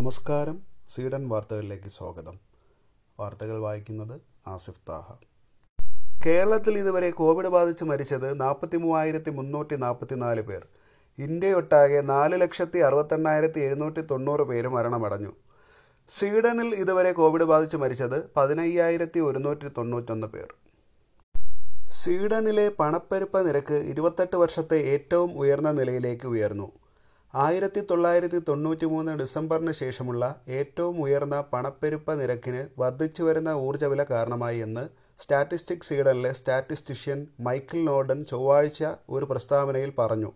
നമസ്കാരം. സ്വീഡൻ വാർത്തകളിലേക്ക് സ്വാഗതം. വാർത്തകൾ വായിക്കുന്നത് ആസിഫ് താഹ. കേരളത്തിൽ ഇതുവരെ കോവിഡ് ബാധിച്ച് മരിച്ചത് നാൽപ്പത്തി മൂവായിരത്തി മുന്നൂറ്റി നാൽപ്പത്തി നാല് പേർ. ഇന്ത്യയൊട്ടാകെ നാല് ലക്ഷത്തി അറുപത്തെണ്ണായിരത്തി എഴുന്നൂറ്റി തൊണ്ണൂറ് പേര് മരണമടഞ്ഞു. സ്വീഡനിൽ ഇതുവരെ കോവിഡ് ബാധിച്ച് മരിച്ചത് പതിനയ്യായിരത്തി ഒരുന്നൂറ്റി തൊണ്ണൂറ്റൊന്ന് പേർ. സ്വീഡനിലെ പണപ്പെരുപ്പ നിരക്ക് ഇരുപത്തെട്ട് വർഷത്തെ ഏറ്റവും ഉയർന്ന നിലയിലേക്ക് ഉയർന്നു. ആയിരത്തി തൊള്ളായിരത്തി തൊണ്ണൂറ്റി മൂന്ന് ഡിസംബറിന് ശേഷമുള്ള ഏറ്റവും ഉയർന്ന പണപ്പെരുപ്പ നിരക്കിന് വർദ്ധിച്ചു വരുന്ന ഊർജവില കാരണമായി എന്ന് സ്റ്റാറ്റിസ്റ്റിക് സ്വീഡനിലെ സ്റ്റാറ്റിസ്റ്റിഷ്യൻ മൈക്കിൾ നോർഡൻ ചൊവ്വാഴ്ച ഒരു പ്രസ്താവനയിൽ പറഞ്ഞു.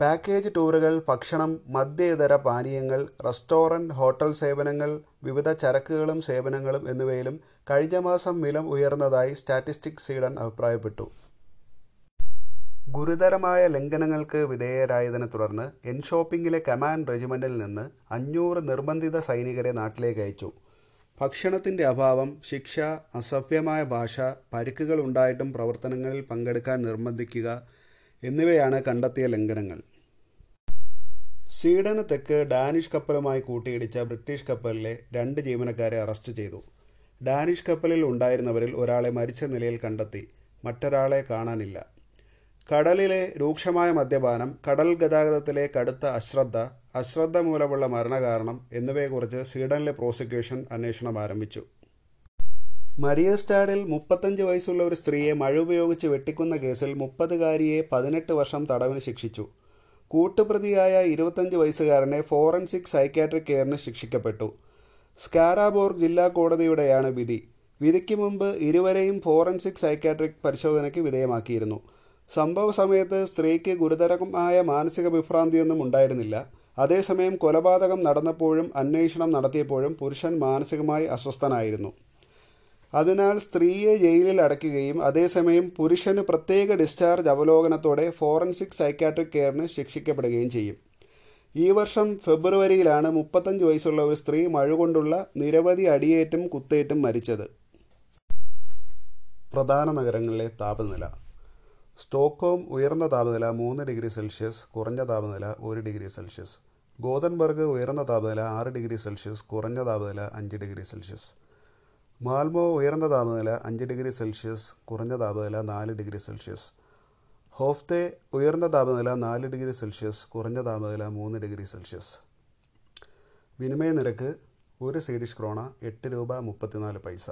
പാക്കേജ് ടൂറുകൾ ഭക്ഷണം മദ്യേതര പാനീയങ്ങൾ റെസ്റ്റോറന്റ് ഹോട്ടൽ സേവനങ്ങൾ വിവിധ ചരക്കുകളും സേവനങ്ങളും എന്നിവയിലും കഴിഞ്ഞ മാസം വില ഉയർന്നതായി സ്റ്റാറ്റിസ്റ്റിക് സ്വീഡൻ അഭിപ്രായപ്പെട്ടു. ഗുരുതരമായ ലംഘനങ്ങൾക്ക് വിധേയരായതിനെ തുടർന്ന് എൻഷോപ്പിംഗിലെ കമാൻഡ് റെജിമെന്റിൽ നിന്ന് അഞ്ഞൂറ് നിർബന്ധിത സൈനികരെ നാട്ടിലേക്ക് അയച്ചു. ഭക്ഷണത്തിന്റെ അഭാവം ശിക്ഷ അസഭ്യമായ ഭാഷ പരിക്കുകൾ ഉണ്ടായിട്ടും പ്രവർത്തനങ്ങളിൽ പങ്കെടുക്കാൻ നിർബന്ധിക്കുക എന്നിവയാണ് കണ്ടെത്തിയ ലംഘനങ്ങൾ. സ്വീഡന് തെക്ക് ഡാനിഷ് കപ്പലുമായി കൂട്ടിയിടിച്ച ബ്രിട്ടീഷ് കപ്പലിലെ രണ്ട് ജീവനക്കാരെ അറസ്റ്റ് ചെയ്തു. ഡാനിഷ് കപ്പലിൽ ഉണ്ടായിരുന്നവരിൽ ഒരാളെ മരിച്ച നിലയിൽ കണ്ടെത്തി മറ്റൊരാളെ കാണാനില്ല. കടലിലെ രൂക്ഷമായ മദ്യപാനം കടൽ ഗതാഗതത്തിലെ കടുത്ത അശ്രദ്ധ അശ്രദ്ധ മൂലമുള്ള മരണകാരണം എന്നിവയെക്കുറിച്ച് സ്വീഡനിലെ പ്രോസിക്യൂഷൻ അന്വേഷണം ആരംഭിച്ചു. മരിയസ്റ്റാഡിൽ മുപ്പത്തഞ്ച് വയസ്സുള്ള ഒരു സ്ത്രീയെ മഴ ഉപയോഗിച്ച് വെട്ടിക്കുന്ന കേസിൽ മുപ്പതുകാരിയെ പതിനെട്ട് വർഷം തടവിന് ശിക്ഷിച്ചു. കൂട്ടുപ്രതിയായ ഇരുപത്തഞ്ച് വയസ്സുകാരനെ ഫോറൻസിക് സൈക്യാട്രിക് കെയറിന് ശിക്ഷിക്കപ്പെട്ടു. സ്കാരാബോർഗ് ജില്ലാ കോടതിയുടെയാണ് വിധി. വിധിക്ക് മുമ്പ് ഇരുവരെയും ഫോറൻസിക് സൈക്യാട്രിക് പരിശോധനയ്ക്ക് വിധേയമാക്കിയിരുന്നു. സംഭവ സമയത്ത് സ്ത്രീക്ക് ഗുരുതരമായ മാനസിക വിഭ്രാന്തിയൊന്നും ഉണ്ടായിരുന്നില്ല. അതേസമയം കൊലപാതകം നടന്നപ്പോഴും അന്വേഷണം നടത്തിയപ്പോഴും പുരുഷൻ മാനസികമായി അസ്വസ്ഥനായിരുന്നു. അതിനാൽ സ്ത്രീയെ ജയിലിൽ അടയ്ക്കുകയും അതേസമയം പുരുഷന് പ്രത്യേക ഡിസ്ചാർജ് അവലോകനത്തോടെ ഫോറൻസിക് സൈക്കാട്രിക് കെയറിന് ശിക്ഷിക്കപ്പെടുകയും ചെയ്യും. ഈ വർഷം ഫെബ്രുവരിയിലാണ് മുപ്പത്തഞ്ച് വയസ്സുള്ള ഒരു സ്ത്രീ മഴ കൊണ്ടുള്ള നിരവധി അടിയേറ്റും കുത്തേറ്റും മരിച്ചത്. പ്രധാന നഗരങ്ങളിലെ താപനില. സ്റ്റോക്ക്ഹോം ഉയർന്ന താപനില മൂന്ന് ഡിഗ്രി സെൽഷ്യസ് കുറഞ്ഞ താപനില ഒരു ഡിഗ്രി സെൽഷ്യസ്. ഗോതൻബർഗ് ഉയർന്ന താപനില ആറ് ഡിഗ്രി സെൽഷ്യസ് കുറഞ്ഞ താപനില അഞ്ച് ഡിഗ്രി സെൽഷ്യസ്. മാൽമോ ഉയർന്ന താപനില അഞ്ച് ഡിഗ്രി സെൽഷ്യസ് കുറഞ്ഞ താപനില നാല് ഡിഗ്രി സെൽഷ്യസ്. ഹോഫ്തെ ഉയർന്ന താപനില നാല് ഡിഗ്രി സെൽഷ്യസ് കുറഞ്ഞ താപനില മൂന്ന് ഡിഗ്രി സെൽഷ്യസ്. വിനിമയ നിരക്ക് ഒരു സ്വീഡിഷ് ക്രോണ എട്ട് രൂപ മുപ്പത്തിനാല് പൈസ.